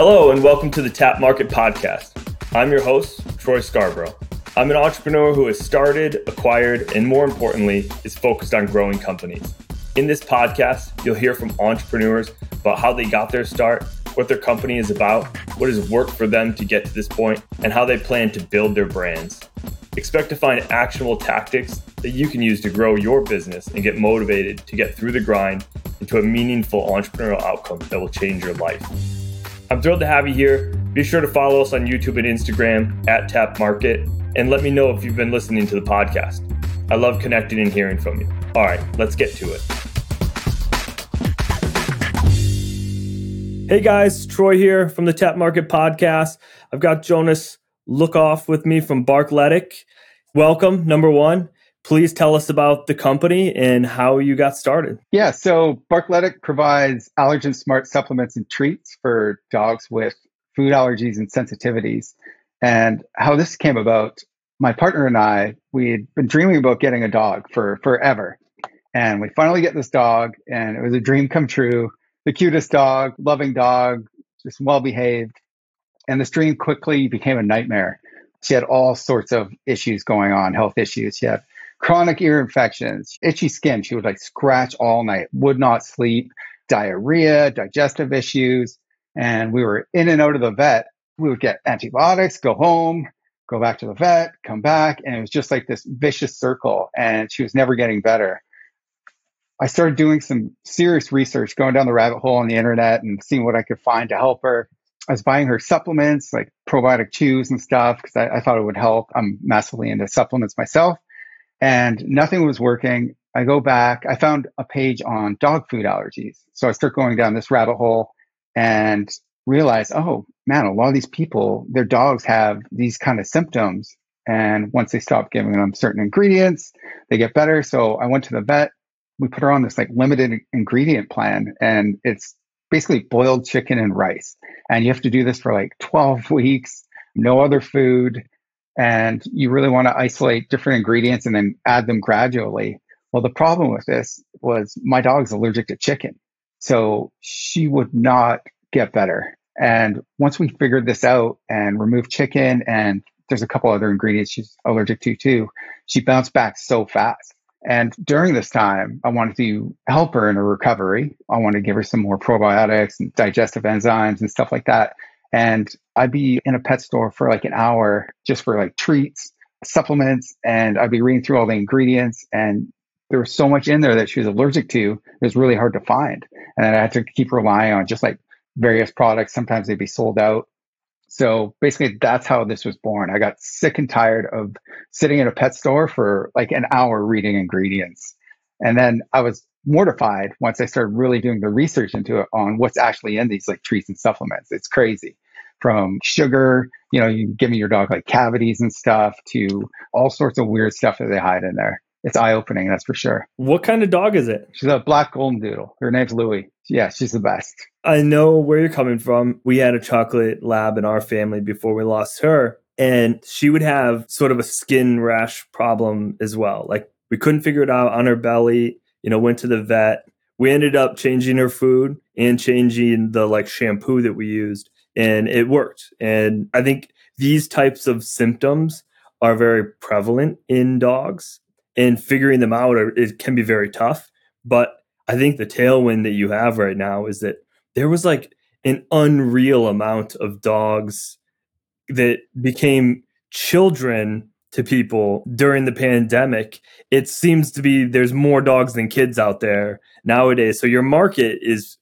Hello, and welcome to the Tapt Market Podcast. I'm your host, Troy Scarborough. I'm an entrepreneur who has started, acquired, and more importantly, is focused on growing companies. In this podcast, you'll hear from entrepreneurs about how they got their start, what their company is about, what has worked for them to get to this point, and how they plan to build their brands. Expect to find actionable tactics that you can use to grow your business and get motivated to get through the grind into a meaningful entrepreneurial outcome that will change your life. I'm thrilled to have you here. Be sure to follow us on YouTube and Instagram at Tapt Market and let me know if you've been listening to the podcast. I love connecting and hearing from you. All right, let's get to it. Hey guys, Troy here from the Tapt Market Podcast. I've got Jonas Hlookoff with me from Barkletic. Welcome, number one. Please tell us about the company and how you got started. Yeah, so Barkletic provides allergen smart supplements and treats for dogs with food allergies and sensitivities. And how this came about, my partner and I, we had been dreaming about getting a dog for forever. And we finally get this dog, and it was a dream come true. The cutest dog, loving dog, just well behaved. And this dream quickly became a nightmare. She had all sorts of issues going on, health issues. She had chronic ear infections, itchy skin. She would like scratch all night, would not sleep, diarrhea, digestive issues. And we were in and out of the vet. We would get antibiotics, go home, go back to the vet, come back. And it was just like this vicious circle. And she was never getting better. I started doing some serious research, going down the rabbit hole on the internet and seeing what I could find to help her. I was buying her supplements like probiotic chews and stuff because I, I, thought it would help. I'm massively into supplements myself and nothing was working. I go back, I found a page on dog food allergies. So I start going down this rabbit hole and realize, oh man, a lot of these people, their dogs have these kind of symptoms. And once they stop giving them certain ingredients, they get better. So I went to the vet. We put her on this like limited ingredient plan and it's basically boiled chicken and rice. And you have to do this for like 12 weeks, no other food and you really want to isolate different ingredients and then add them gradually. Well, the problem with this was my dog's allergic to chicken. So she would not get better. And once we figured this out and removed chicken and there's a couple other ingredients she's allergic to too, she bounced back so fast. And during this time, I wanted to help her in her recovery. I wanted to give her some more probiotics and digestive enzymes and stuff like that. And I'd be in a pet store for like an hour just for like treats, supplements, and I'd be reading through all the ingredients. And there was so much in there that she was allergic to, it was really hard to find. And I had to keep relying on just like various products. Sometimes they'd be sold out. So basically, that's how this was born. I got sick and tired of sitting in a pet store for like an hour reading ingredients. And then I was mortified once I started really doing the research into it on what's actually in these like treats and supplements. It's crazy. From sugar, you know, you give me your dog like cavities and stuff to all sorts of weird stuff that they hide in there. It's eye opening, that's for sure. What kind of dog is it? She's a black golden doodle. Her name's Louie. Yeah, she's the best. I know where you're coming from. We had a chocolate lab in our family before we lost her, and she would have sort of a skin rash problem as well. Like we couldn't figure it out on her belly you know, went to the vet. We ended up changing her food and changing the like shampoo that we used, and it worked. And I think these types of symptoms are very prevalent in dogs, and figuring them out are, it can be very tough. But I think the tailwind that you have right now is that there was like an unreal amount of dogs that became children to people during the pandemic, it seems to be there's more dogs than kids out there nowadays. So your market is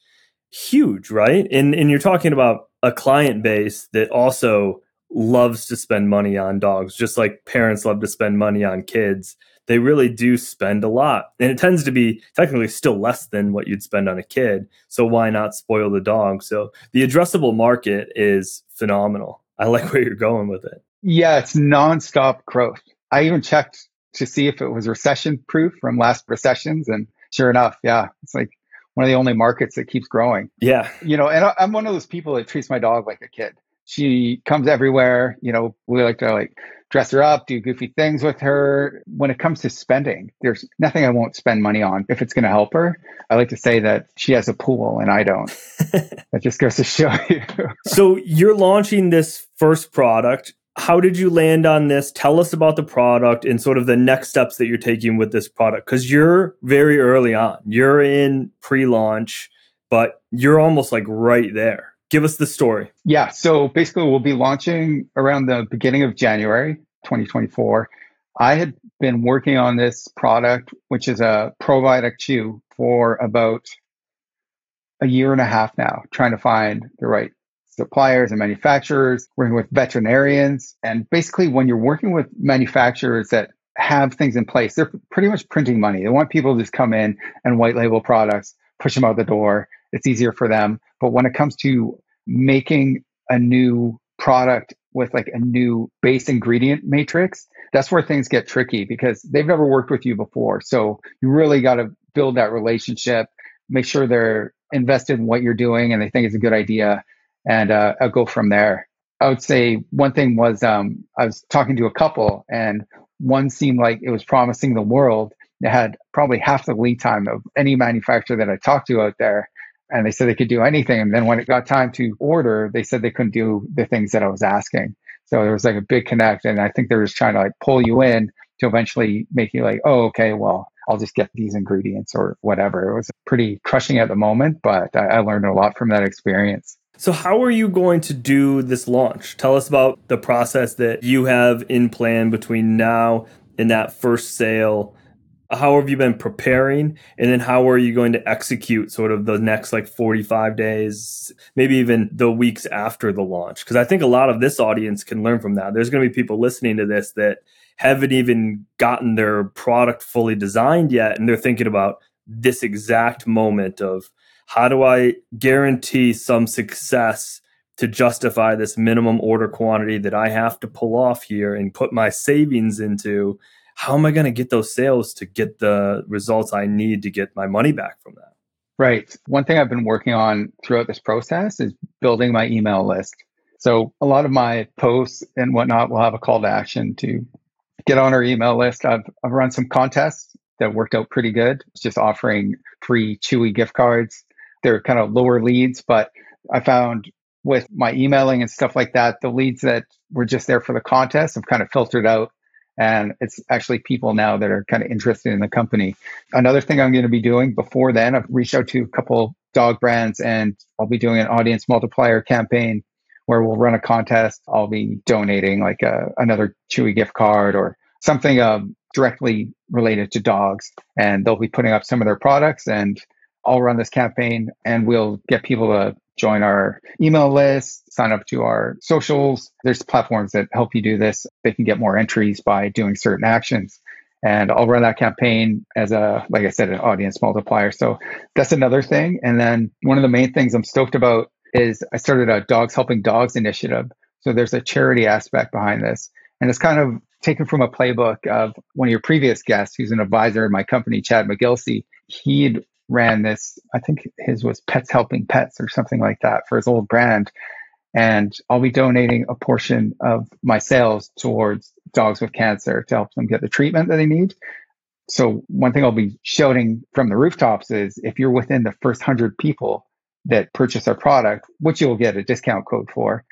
huge, right? And and you're talking about a client base that also loves to spend money on dogs, just like parents love to spend money on kids. They really do spend a lot. And it tends to be technically still less than what you'd spend on a kid. So why not spoil the dog? So the addressable market is phenomenal. I like where you're going with it. Yeah, it's nonstop growth. I even checked to see if it was recession proof from last recessions. And sure enough, yeah, it's like one of the only markets that keeps growing. Yeah. You know, and I'm one of those people that treats my dog like a kid. She comes everywhere. You know, we like to like dress her up, do goofy things with her. When it comes to spending, there's nothing I won't spend money on if it's going to help her. I like to say that she has a pool and I don't. that just goes to show you. so you're launching this first product. How did you land on this? Tell us about the product and sort of the next steps that you're taking with this product because you're very early on. You're in pre launch, but you're almost like right there give us the story. Yeah. So basically, we'll be launching around the beginning of January 2024. I had been working on this product, which is a probiotic chew, for about a year and a half now, trying to find the right suppliers and manufacturers, working with veterinarians. And basically, when you're working with manufacturers that have things in place, they're pretty much printing money. They want people to just come in and white label products, push them out the door. It's easier for them. But when it comes to making a new product with like a new base ingredient matrix, that's where things get tricky because they've never worked with you before. So you really got to build that relationship, make sure they're invested in what you're doing and they think it's a good idea, and uh, I'll go from there. I would say one thing was um, I was talking to a couple and one seemed like it was promising the world. It had probably half the lead time of any manufacturer that I talked to out there and they said they could do anything. And then when it got time to order, they said they couldn't do the things that I was asking. So there was like a big connect. And I think they were just trying to like pull you in to eventually make you like, oh, okay, well, I'll just get these ingredients or whatever. It was pretty crushing at the moment, but I, I learned a lot from that experience. So, how are you going to do this launch? Tell us about the process that you have in plan between now and that first sale. How have you been preparing? And then how are you going to execute sort of the next like 45 days maybe even the weeks after the launch? Because i think a lot of this audience can learn from that. There's going to be people listening to this that haven't even gotten their product fully designed yet and they're thinking about this exact moment of how do i guarantee some success to justify this minimum order quantity that i have to pull off here and put my savings into how am I going to get those sales to get the results I need to get my money back from that? Right. One thing I've been working on throughout this process is building my email list. So a lot of my posts and whatnot will have a call to action to get on our email list. I've, I've run some contests that worked out pretty good. It's just offering free Chewy gift cards. They're kind of lower leads, but I found with my emailing and stuff like that, the leads that were just there for the contest have kind of filtered out and it's actually people now that are kind of interested in the company. Another thing I'm going to be doing before then, I've reached out to a couple dog brands and I'll be doing an audience multiplier campaign where we'll run a contest. I'll be donating like a, another Chewy gift card or something um, directly related to dogs. And they'll be putting up some of their products and I'll run this campaign and we'll get people to join our email list, sign up to our socials. There's platforms that help you do this. They can get more entries by doing certain actions. And I'll run that campaign as a, like I said, an audience multiplier. So that's another thing. And then one of the main things I'm stoked about is I started a Dogs Helping Dogs initiative. So there's a charity aspect behind this. And it's kind of taken from a playbook of one of your previous guests, who's an advisor in my company, Chad McGilsey. He'd ran this, I think his was Pets Helping Pets or something like that for his old brand. And I'll be donating a portion of my sales towards dogs with cancer to help them get the treatment that they need. So one thing I'll be shouting from the rooftops is if you're within the first hundred people that purchase our product, which you'll get a discount code for,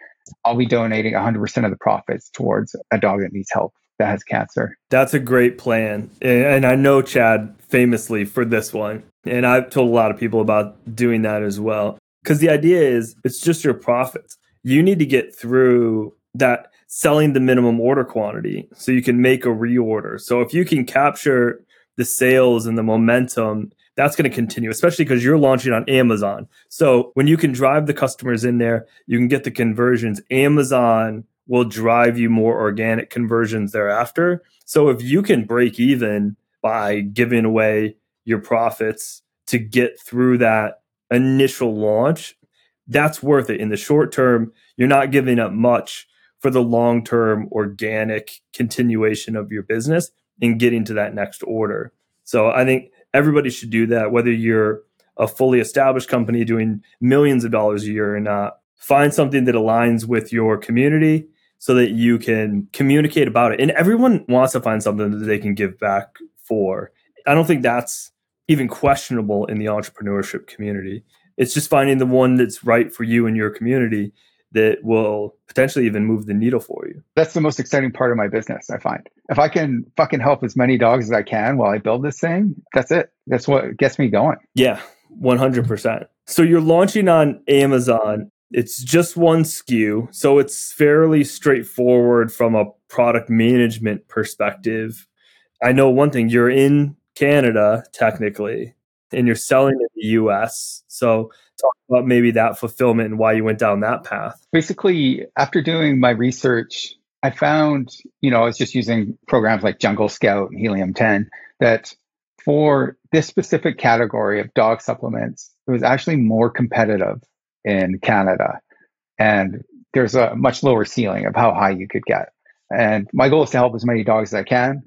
I'll be donating 100% of the profits towards a dog that needs help that has cancer. That's a great plan. And I know Chad famously for this one. And I've told a lot of people about doing that as well. Because the idea is it's just your profits. You need to get through that selling the minimum order quantity so you can make a reorder. So if you can capture the sales and the momentum, that's going to continue, especially because you're launching on Amazon. So when you can drive the customers in there, you can get the conversions. Amazon will drive you more organic conversions thereafter. So if you can break even by giving away your profits to get through that initial launch, that's worth it. In the short term, you're not giving up much for the long term organic continuation of your business and getting to that next order. So I think everybody should do that, whether you're a fully established company doing millions of dollars a year or not. find something that aligns with your community so that you can communicate about it. And everyone wants to find something that they can give back for. I don't think that's even questionable in the entrepreneurship community. It's just finding the one that's right for you and your community that will potentially even move the needle for you. That's the most exciting part of my business, I find. If I can fucking help as many dogs as I can while I build this thing, that's it. That's what gets me going. Yeah, 100%. So you're launching on Amazon. It's just one SKU. So it's fairly straightforward from a product management perspective. I know one thing you're in Canada, technically, and you're selling in the US. So talk about maybe that fulfillment and why you went down that path. Basically, after doing my research, I found, you know, I was just using programs like Jungle Scout and Helium 10 that for this specific category of dog supplements, it was actually more competitive in Canada. And there's a much lower ceiling of how high you could get. And my goal is to help as many dogs as I can.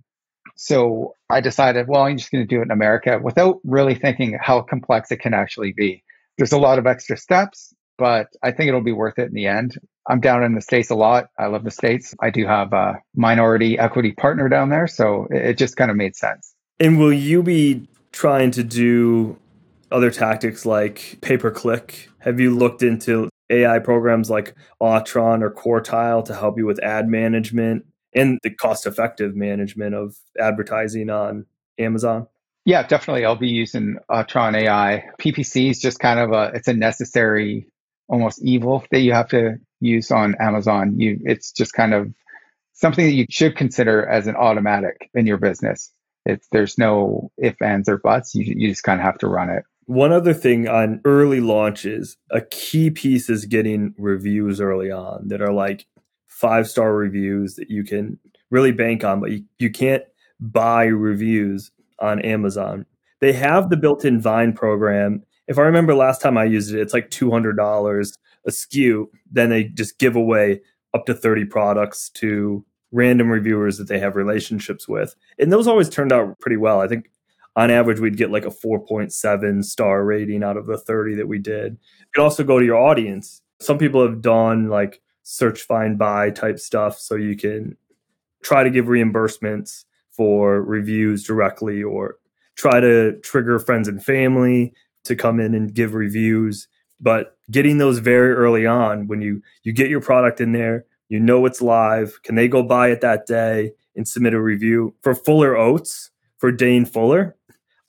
So I decided, well, I'm just going to do it in America without really thinking how complex it can actually be. There's a lot of extra steps, but I think it'll be worth it in the end. I'm down in the States a lot. I love the States. I do have a minority equity partner down there. So it just kind of made sense. And will you be trying to do other tactics like pay per click? Have you looked into AI programs like Autron or Quartile to help you with ad management? And the cost effective management of advertising on Amazon? Yeah, definitely. I'll be using uh, Tron AI. PPC is just kind of a it's a necessary almost evil that you have to use on Amazon. You it's just kind of something that you should consider as an automatic in your business. It's there's no if ands or buts. You you just kind of have to run it. One other thing on early launches, a key piece is getting reviews early on that are like five star reviews that you can really bank on, but you, you can't buy reviews on Amazon. They have the built in Vine program. If I remember last time I used it, it's like $200 a SKU. Then they just give away up to 30 products to random reviewers that they have relationships with. And those always turned out pretty well. I think on average, we'd get like a 4.7 star rating out of the 30 that we did. You could also go to your audience. Some people have done like search find buy type stuff so you can try to give reimbursements for reviews directly or try to trigger friends and family to come in and give reviews. But getting those very early on when you you get your product in there you know it's live can they go buy it that day and submit a review? For fuller oats for dane fuller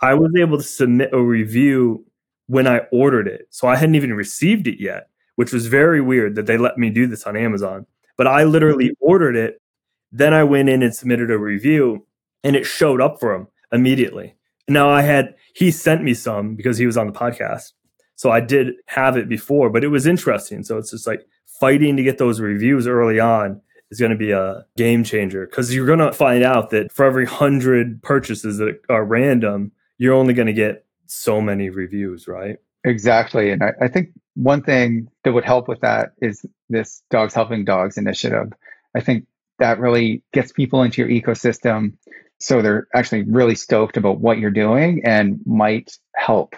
i was able to submit a review when i ordered it. So i hadn't even received it yet which was very weird that they let me do this on Amazon. But I literally mm-hmm. ordered it. Then I went in and submitted a review and it showed up for him immediately. Now I had, he sent me some because he was on the podcast. So I did have it before, but it was interesting. So it's just like fighting to get those reviews early on is going to be a game changer because you're going to find out that for every hundred purchases that are random, you're only going to get so many reviews, right? Exactly. And I, I, think one thing that would help with that is this Dogs Helping Dogs initiative. I think that really gets people into your ecosystem so they're actually really stoked about what you're doing and might help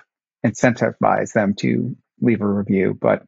incentivize them to leave a review. But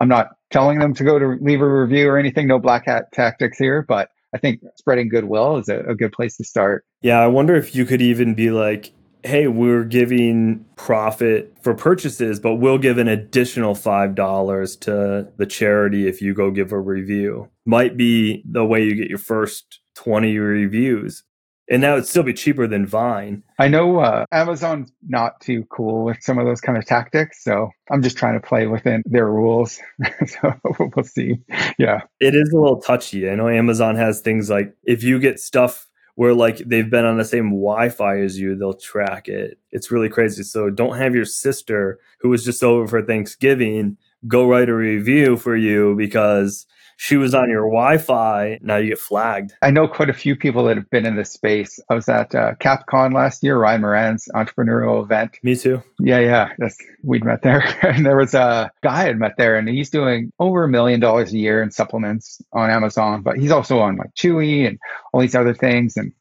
I'm not telling them to go to leave a review or anything, no black hat tactics here, but I think spreading goodwill is a, a good place to start. Yeah, I wonder if you could even be like, hey, we're giving profit for purchases, but we'll give an additional $5 to the charity if you go give a review. Might be the way you get your first 20 reviews. And that would still be cheaper than Vine. I know uh, Amazon's not too cool with some of those kind of tactics. So I'm just trying to play within their rules. so we'll see. Yeah. It is a little touchy. I know Amazon has things like if you get stuff where like they've been on the same Wi-Fi as you, they'll track it. It's really crazy. So don't have your sister who was just over for Thanksgiving go write a review for you because she was on your Wi-Fi. Now you get flagged. I know quite a few people that have been in this space. I was at uh, CapCon last year, Ryan Moran's entrepreneurial event. Me too. Yeah, yeah. That's, we'd met there, and there was a guy I'd met there, and he's doing over a million dollars a year in supplements on Amazon. But he's also on like Chewy and all these other things, and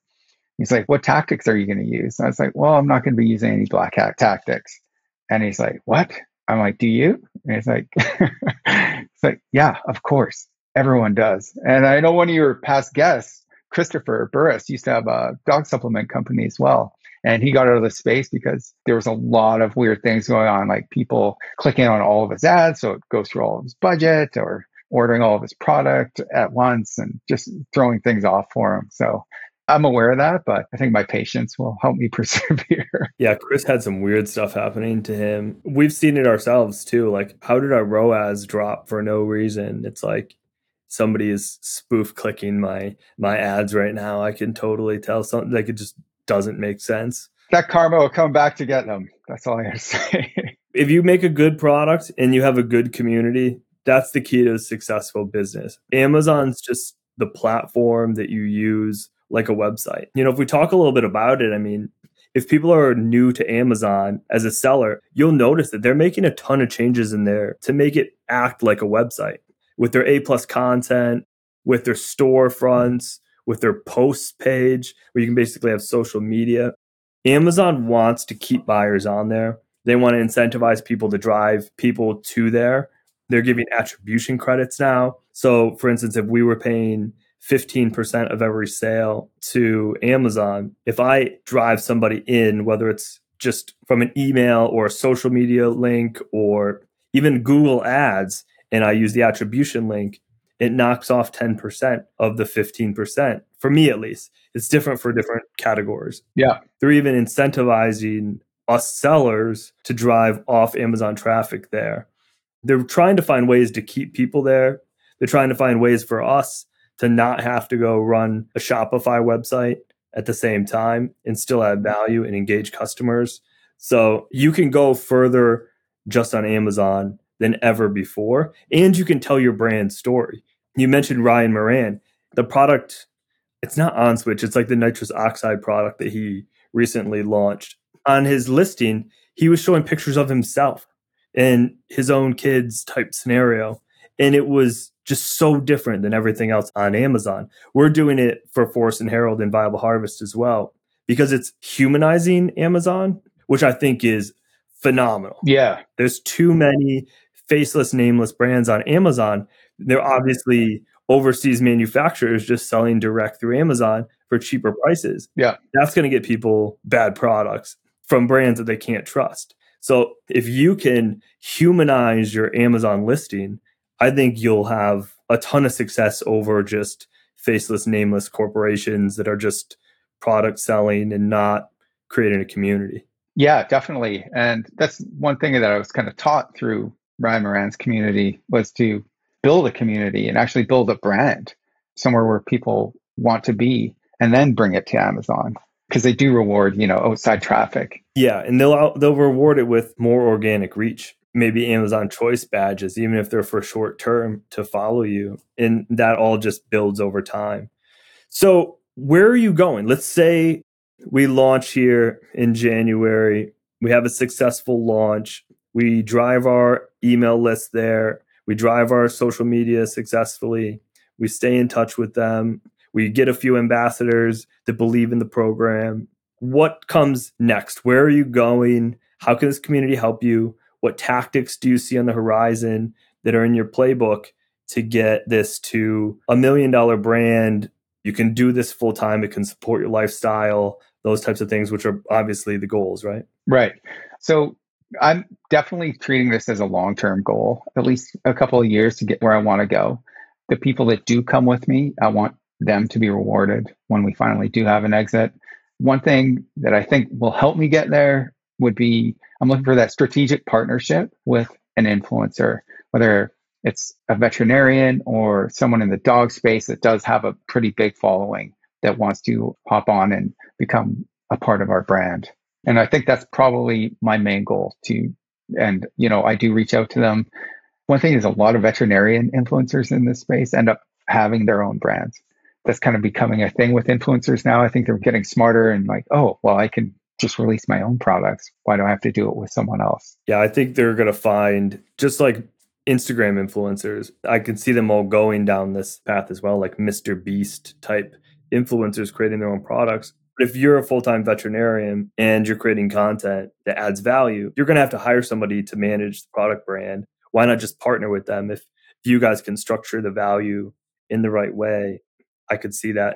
He's like, what tactics are you going to use? And I was like, well, I'm not going to be using any black hat tactics. And he's like, what? I'm like, do you? And he's like, it's like, yeah, of course. Everyone does. And I know one of your past guests, Christopher Burris, used to have a dog supplement company as well. And he got out of the space because there was a lot of weird things going on, like people clicking on all of his ads. So it goes through all of his budget or ordering all of his product at once and just throwing things off for him. So I'm aware of that, but I think my patience will help me persevere. Yeah, Chris had some weird stuff happening to him. We've seen it ourselves too. Like, how did our ROAS drop for no reason? It's like somebody is spoof clicking my my ads right now. I can totally tell something like it just doesn't make sense. That karma will come back to get them. That's all I have to say. if you make a good product and you have a good community, that's the key to a successful business. Amazon's just the platform that you use like a website. You know, if we talk a little bit about it, I mean, if people are new to Amazon as a seller, you'll notice that they're making a ton of changes in there to make it act like a website with their A plus content, with their storefronts, with their posts page, where you can basically have social media. Amazon wants to keep buyers on there. They want to incentivize people to drive people to there. They're giving attribution credits now. So, for instance, if we were paying 15% of every sale to Amazon, if I drive somebody in, whether it's just from an email or a social media link or even Google Ads, and I use the attribution link, it knocks off 10% of the 15%. For me, at least, it's different for different categories. Yeah. They're even incentivizing us sellers to drive off Amazon traffic there. They're trying to find ways to keep people there. They're trying to find ways for us to not have to go run a Shopify website at the same time and still add value and engage customers. So you can go further just on Amazon than ever before. And you can tell your brand story. You mentioned Ryan Moran. The product, it's not on switch, it's like the nitrous oxide product that he recently launched. On his listing, he was showing pictures of himself and his own kids type scenario. And it was just so different than everything else on Amazon. We're doing it for Forest and Harold and Viable Harvest as well because it's humanizing Amazon, which I think is phenomenal. Yeah. There's too many faceless, nameless brands on Amazon. They're mm-hmm. obviously overseas manufacturers just selling direct through Amazon for cheaper prices. Yeah. That's going to get people bad products from brands that they can't trust. So if you can humanize your Amazon listing, I think you'll have a ton of success over just faceless, nameless corporations that are just product selling and not creating a community. Yeah, definitely. And that's one thing that I was kind of taught through Ryan Moran's community was to build a community and actually build a brand somewhere where people want to be and then bring it to Amazon because they do reward, you know, outside traffic. Yeah, and they'll they'll reward it with more organic reach. Maybe Amazon choice badges even if they're for short term to follow you and that all just builds over time. So, where are you going? Let's say we launch here in January. We have a successful launch. We drive our email list there. We drive our social media successfully. We stay in touch with them. We get a few ambassadors that believe in the program. What comes next? Where are you going? How can this community help you? What tactics do you see on the horizon that are in your playbook to get this to a million dollar brand? You can do this full time. It can support your lifestyle, those types of things, which are obviously the goals, right? Right. So I'm definitely treating this as a long term goal, at least a couple of years to get where I want to go. The people that do come with me, I want them to be rewarded when we finally do have an exit. One thing that I think will help me get there would be I'm looking for that strategic partnership with an influencer, whether it's a veterinarian or someone in the dog space that does have a pretty big following that wants to hop on and become a part of our brand and I think that's probably my main goal to, and you know, I do reach out to them. One thing is a lot of veterinarian influencers in this space end up having their own brands. That's kind of becoming a thing with influencers now. I think they're getting smarter and like, oh, well, I can just release my own products. Why do I have to do it with someone else? Yeah, I think they're going to find just like Instagram influencers. I can see them all going down this path as well, like Mr. Beast type influencers creating their own products But if you're a full time veterinarian and you're creating content that adds value, you're going to have to hire somebody to manage the product brand. Why not just partner with them? If, you guys can structure the value in the right way, I could see that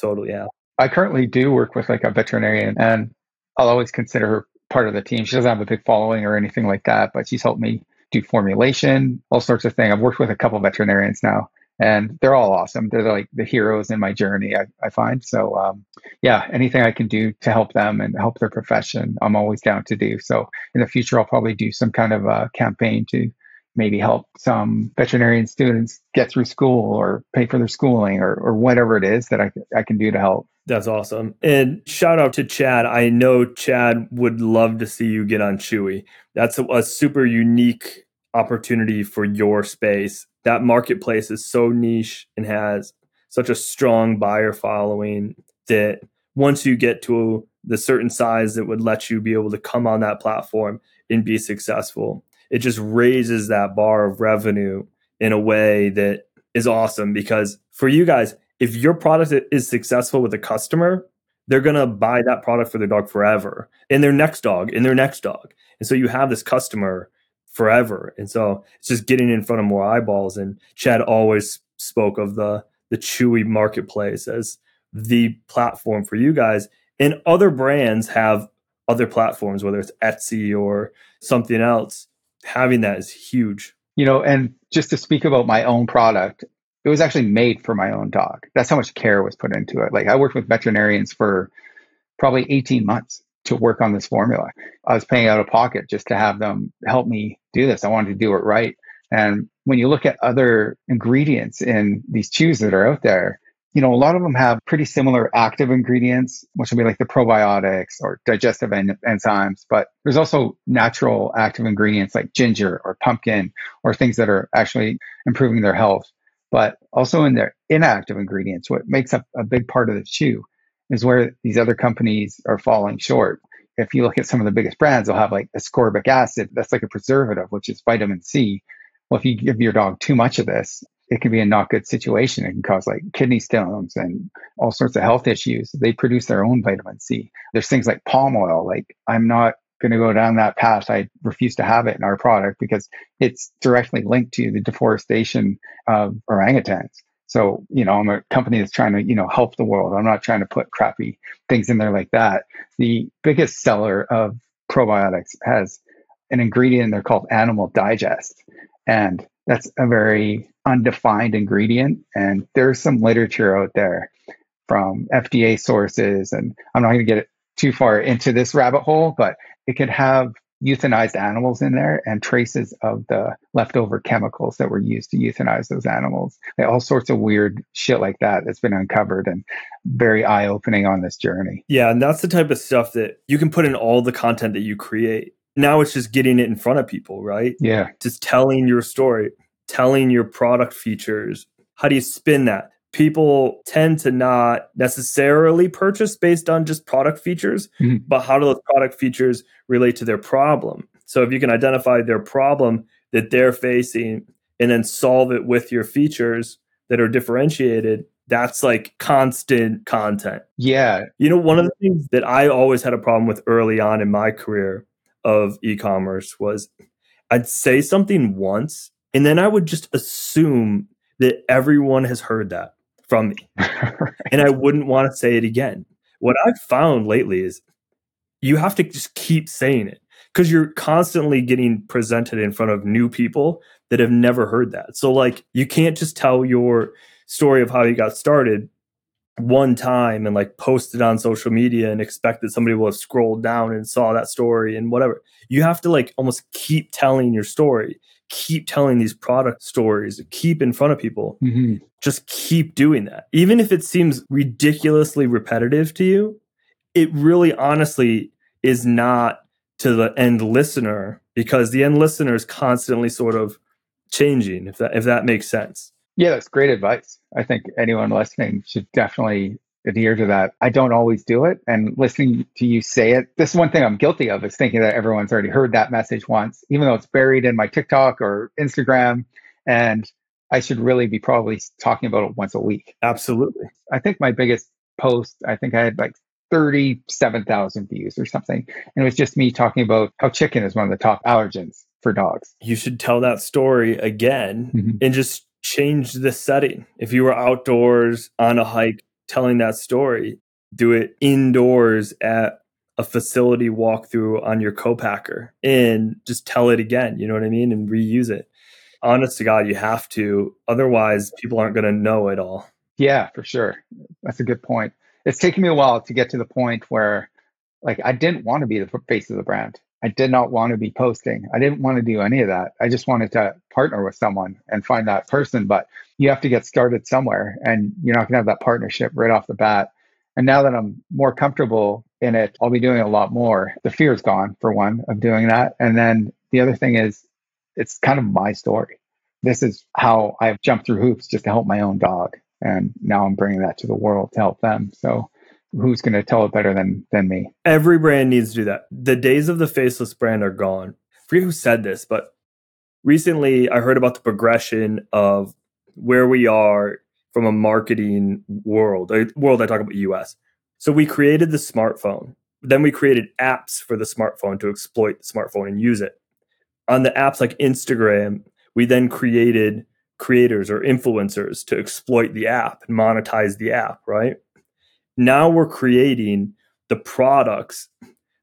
totally. Yeah. I currently do work with like a veterinarian and I'll always consider her part of the team. She doesn't have a big following or anything like that, but she's helped me do formulation, all sorts of things. I've worked with a couple veterinarians now and they're all awesome. They're like the heroes in my journey, I, I find. So, um, yeah, anything I can do to help them and help their profession, I'm always down to do. So, in the future, I'll probably do some kind of a campaign to maybe help some veterinarian students get through school or pay for their schooling or, or whatever it is that I, I can do to help. That's awesome. And shout out to Chad. I know Chad would love to see you get on Chewy. That's a, a super unique opportunity for your space that marketplace is so niche and has such a strong buyer following that once you get to the certain size that would let you be able to come on that platform and be successful, it just raises that bar of revenue in a way that is awesome because for you guys, if your product is successful with a customer, they're going to buy that product for their dog forever and their next dog and their next dog. And so you have this customer forever. And so it's just getting in front of more eyeballs. And Chad always spoke of the the Chewy marketplace as the platform for you guys. And other brands have other platforms, whether it's Etsy or something else. Having that is huge. You know, and just to speak about my own product, it was actually made for my own dog. That's how much care was put into it. Like I worked with veterinarians for probably 18 months to work on this formula. I was paying out of pocket just to have them help me do this. I wanted to do it right. And when you look at other ingredients in these chews that are out there, you know, a lot of them have pretty similar active ingredients, which would be like the probiotics or digestive en- enzymes. But there's also natural active ingredients like ginger or pumpkin or things that are actually improving their health. But also in their inactive ingredients, what makes up a big part of the chew is where these other companies are falling short. If you look at some of the biggest brands, they'll have like ascorbic acid. That's like a preservative, which is vitamin C. Well, if you give your dog too much of this, it can be a not good situation. It can cause like kidney stones and all sorts of health issues. They produce their own vitamin C. There's things like palm oil. Like I'm not going to go down that path. I refuse to have it in our product because it's directly linked to the deforestation of orangutans. So, you know, I'm a company that's trying to, you know, help the world. I'm not trying to put crappy things in there like that. The biggest seller of probiotics has an ingredient in there called animal digest. And that's a very undefined ingredient. And there's some literature out there from FDA sources. And I'm not going to get too far into this rabbit hole, but it could have euthanized animals in there and traces of the leftover chemicals that were used to euthanize those animals. Like all sorts of weird shit like that that's been uncovered and very eye opening on this journey. Yeah, and that's the type of stuff that you can put in all the content that you create. Now it's just getting it in front of people, right? Yeah. Just telling your story, telling your product features. How do you spin that? People tend to not necessarily purchase based on just product features, mm-hmm. but how do those product features relate to their problem? So if you can identify their problem that they're facing and then solve it with your features that are differentiated, that's like constant content. Yeah. You know, one of the things that I always had a problem with early on in my career of e-commerce was I'd say something once and then I would just assume that everyone has heard that from me. right. And I wouldn't want to say it again. What I've found lately is you have to just keep saying it because you're constantly getting presented in front of new people that have never heard that. So, like, you can't just tell your story of how you got started one time and like post it on social media and expect that somebody will have scrolled down and saw that story and whatever. You have to like almost keep telling your story keep telling these product stories, keep in front of people. Mm-hmm. Just keep doing that. Even if it seems ridiculously repetitive to you, it really honestly is not to the end listener because the end listener is constantly sort of changing if that if that makes sense. Yeah, that's great advice. I think anyone listening should definitely adhere to that. I don't always do it. And listening to you say it, this is one thing I'm guilty of is thinking that everyone's already heard that message once, even though it's buried in my TikTok or Instagram. And I should really be probably talking about it once a week. Absolutely. I think my biggest post, I think I had like 37,000 views or something. And it was just me talking about how chicken is one of the top allergens for dogs. You should tell that story again mm-hmm. and just change the setting. If you were outdoors on a hike telling that story, do it indoors at a facility walkthrough on your co-packer and just tell it again, you know what I mean? And reuse it. Honest to God, you have to. Otherwise, people aren't going to know it all. Yeah, for sure. That's a good point. It's taken me a while to get to the point where like I didn't want to be the face of the brand. I did not want to be posting. I didn't want to do any of that. I just wanted to partner with someone and find that person. But you have to get started somewhere and you're not going to have that partnership right off the bat. And now that I'm more comfortable in it, I'll be doing a lot more. The fear is gone, for one, of doing that. And then the other thing is, it's kind of my story. This is how I've jumped through hoops just to help my own dog. And now I'm bringing that to the world to help them. So who's going to tell it better than than me? Every brand needs to do that. The days of the faceless brand are gone. I forget who said this, but recently I heard about the progression of where we are from a marketing world. A world I talk about US. So we created the smartphone. Then we created apps for the smartphone to exploit the smartphone and use it. On the apps like Instagram, we then created creators or influencers to exploit the app and monetize the app, right? Now we're creating the products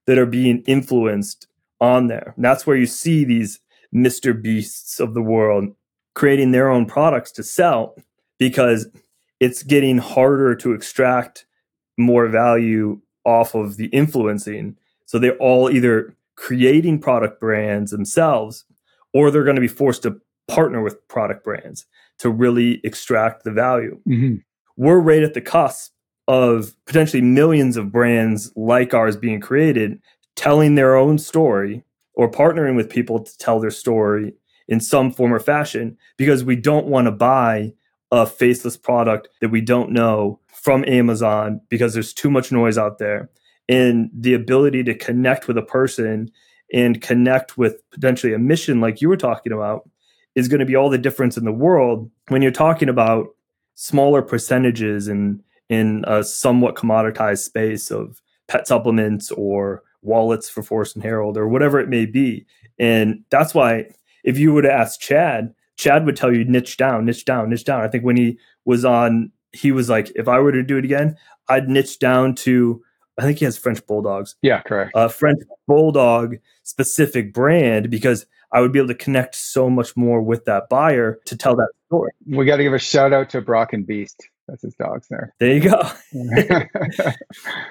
that are being influenced on there. And that's where you see these Mr. Beasts of the world creating their own products to sell because it's getting harder to extract more value off of the influencing. So they're all either creating product brands themselves or they're going to be forced to partner with product brands to really extract the value. Mm-hmm. We're right at the cusp of potentially millions of brands like ours being created, telling their own story or partnering with people to tell their story in some form or fashion because we don't want to buy a faceless product that we don't know from Amazon because there's too much noise out there. And the ability to connect with a person and connect with potentially a mission like you were talking about is going to be all the difference in the world when you're talking about smaller percentages and in a somewhat commoditized space of pet supplements or wallets for Forest and Harold or whatever it may be. And that's why if you would ask Chad, Chad would tell you niche down, niche down, niche down. I think when he was on, he was like, if I were to do it again, I'd niche down to, I think he has French Bulldogs. Yeah, correct. A French Bulldog specific brand because I would be able to connect so much more with that buyer to tell that story. We got to give a shout out to Brock and Beast. That's his dogs there. There you go.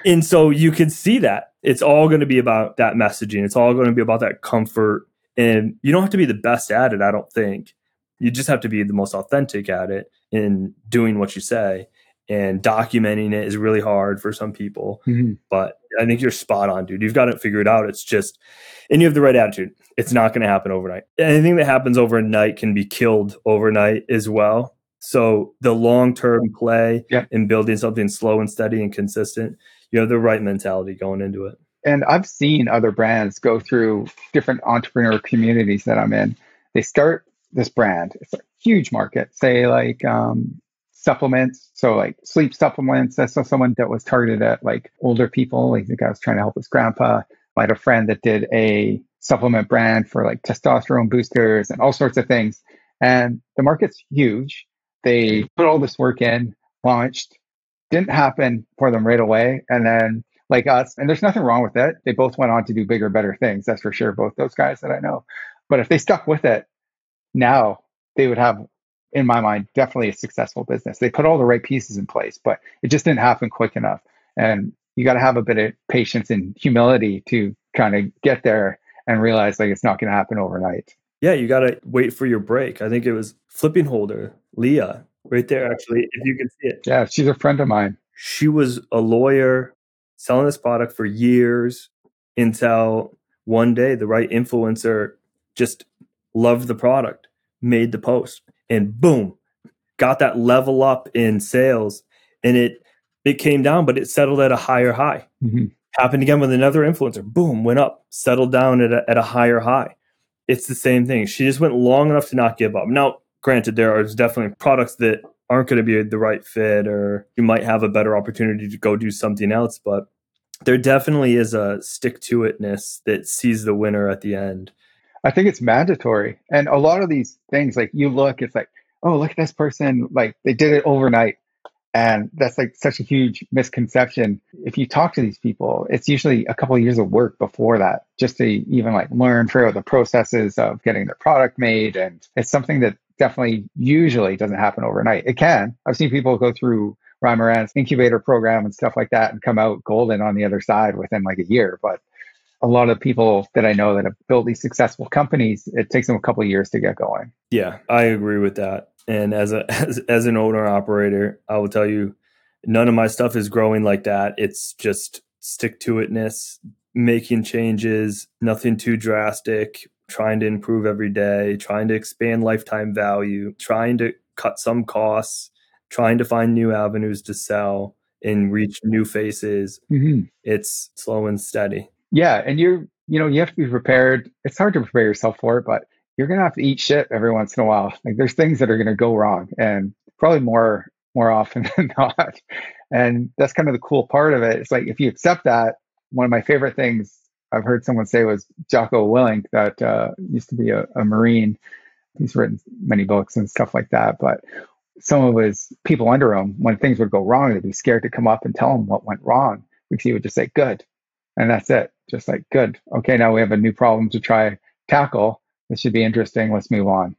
and so you can see that it's all going to be about that messaging. It's all going to be about that comfort. And you don't have to be the best at it, I don't think. You just have to be the most authentic at it in doing what you say. And documenting it is really hard for some people. Mm-hmm. But I think you're spot on, dude. You've got to figure it figured out. It's just, and you have the right attitude. It's not going to happen overnight. Anything that happens overnight can be killed overnight as well so the long term play yeah. in building something slow and steady and consistent, you have the right mentality going into it. And I've seen other brands go through different entrepreneur communities that I'm in. They start this brand. It's a huge market, say like um, supplements. So like sleep supplements. I saw someone that was targeted at like older people. Like the guy was trying to help his grandpa. I had a friend that did a supplement brand for like testosterone boosters and all sorts of things. And the market's huge. They put all this work in, launched, didn't happen for them right away. And then, like us, and there's nothing wrong with it. They both went on to do bigger, better things. That's for sure. Both those guys that I know. But if they stuck with it, now they would have, in my mind, definitely a successful business. They put all the right pieces in place, but it just didn't happen quick enough. And you got to have a bit of patience and humility to kind of get there and realize like it's not going to happen overnight. Yeah, you got to wait for your break. I think it was Flipping Holder, Leah, right there, actually, if you can see it. Yeah, she's a friend of mine. She was a lawyer selling this product for years until one day the right influencer just loved the product, made the post, and boom, got that level up in sales. And it it came down, but it settled at a higher high. Mm-hmm. Happened again with another influencer. Boom, went up, settled down at a, at a higher high it's the same thing. She just went long enough to not give up. Now, granted, there are definitely products that aren't going to be the right fit, or you might have a better opportunity to go do something else. But there definitely is a stick to itness that sees the winner at the end. I think it's mandatory. And a lot of these things, like you look, it's like, oh, look at this person, like they did it overnight. And that's like such a huge misconception. If you talk to these people, it's usually a couple of years of work before that, just to even like learn through the processes of getting their product made. And it's something that definitely usually doesn't happen overnight. It can. I've seen people go through Ryan incubator program and stuff like that and come out golden on the other side within like a year. But a lot of people that I know that have built these successful companies, it takes them a couple of years to get going. Yeah, I agree with that. And as a as, as an owner operator, I will tell you, none of my stuff is growing like that. It's just stick to itness, making changes, nothing too drastic, trying to improve every day, trying to expand lifetime value, trying to cut some costs, trying to find new avenues to sell and reach new faces. Mm-hmm. It's slow and steady. Yeah, and you're you know you have to be prepared. It's hard to prepare yourself for it, but you're gonna have to eat shit every once in a while. Like there's things that are gonna go wrong, and probably more more often than not. And that's kind of the cool part of it. It's like if you accept that, one of my favorite things I've heard someone say was Jocko Willink, that uh, used to be a, a Marine. He's written many books and stuff like that. But some of his people under him, when things would go wrong, they'd be scared to come up and tell him what went wrong because he would just say, "Good," and that's it. Just like, "Good." Okay, now we have a new problem to try tackle. This should be interesting. Let's move on.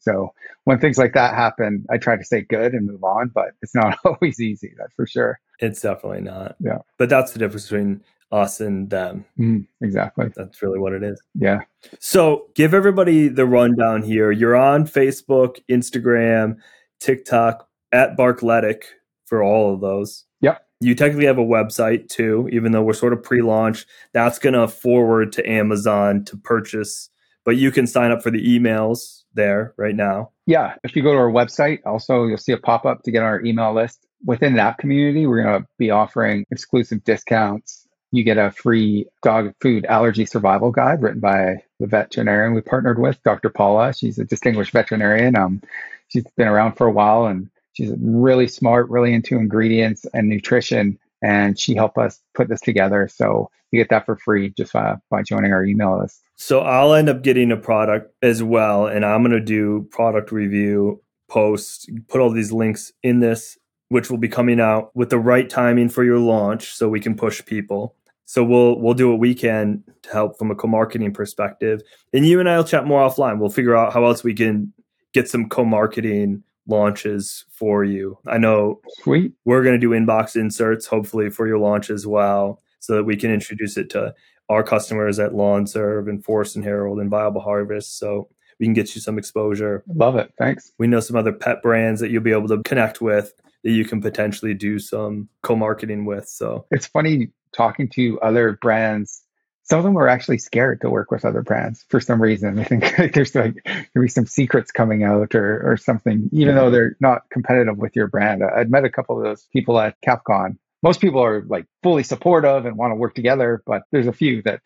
So when things like that happen, I try to say good and move on, but it's not always easy. That's for sure. It's definitely not. Yeah. But that's the difference between us and them. Mm, exactly. That's really what it is. Yeah. So give everybody the rundown here. You're on Facebook, Instagram, TikTok at Barkletic for all of those. Yep. You technically have a website too, even though we're sort of pre launch. That's going to forward to Amazon to purchase, but you can sign up for the emails there right now. Yeah. If you go to our website, also, you'll see a pop up to get on our email list. Within that community, we're going to be offering exclusive discounts. You get a free dog food allergy survival guide written by the veterinarian we partnered with, Dr. Paula. She's a distinguished veterinarian. Um, she's been around for a while and she's really smart, really into ingredients and nutrition. And she helped us put this together. So you get that for free just uh, by joining our email list. So I'll end up getting a product as well, and I'm going to do product review posts, put all these links in this, which will be coming out with the right timing for your launch, so we can push people. So we'll we'll do what we can to help from a co-marketing perspective, and you and I will chat more offline. We'll figure out how else we can get some co-marketing launches for you. I know Sweet. we're going to do inbox inserts hopefully for your launch as well so that we can introduce it to our customers at Lawn Serve and Forest and Harold and Viable Harvest. So we can get you some exposure. Love it. Thanks. We know some other pet brands that you'll be able to connect with that you can potentially do some co-marketing with. So it's funny talking to other brands. Some of them are actually scared to work with other brands for some reason. I think there's like maybe some secrets coming out or, or something, even though they're not competitive with your brand. I'd met a couple of those people at CapCon most people are like fully supportive and want to work together, but there's a few that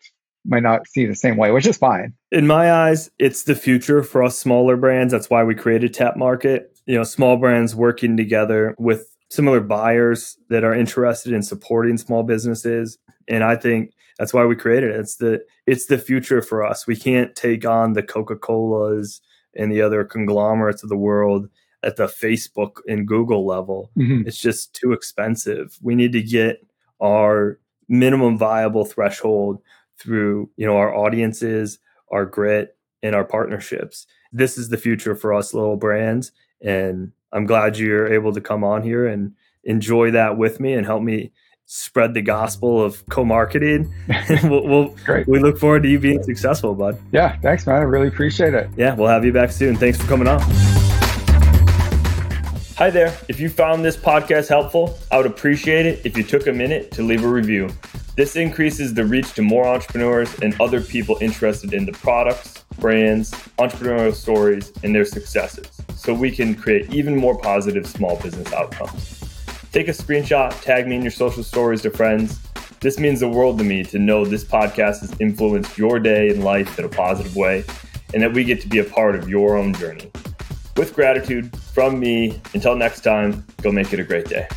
might not see the same way, which is fine. In my eyes, it's the future for us smaller brands. That's why we created Tapt Market. You know, small brands working together with similar buyers that are interested in supporting small businesses. And I think that's why we created it. It's the it's the future for us. We can't take on the Coca-Colas and the other conglomerates of the world at the Facebook and Google level. Mm-hmm. It's just too expensive. We need to get our minimum viable threshold through, you know, our audiences, our grit, and our partnerships. This is the future for us little brands. And I'm glad you're able to come on here and enjoy that with me and help me spread the gospel of co-marketing. we'll, we'll Great. we look forward to you being successful, bud. Yeah, thanks, man. I really appreciate it. Yeah, we'll have you back soon. Thanks for coming on. Hi there. If you found this podcast helpful, I would appreciate it if you took a minute to leave a review. This increases the reach to more entrepreneurs and other people interested in the products, brands, entrepreneurial stories, and their successes, so we can create even more positive small business outcomes. Take a screenshot, tag me in your social stories to friends. This means the world to me to know this podcast has influenced your day and life in a positive way, and that we get to be a part of your own journey. With gratitude from me, until next time, go make it a great day.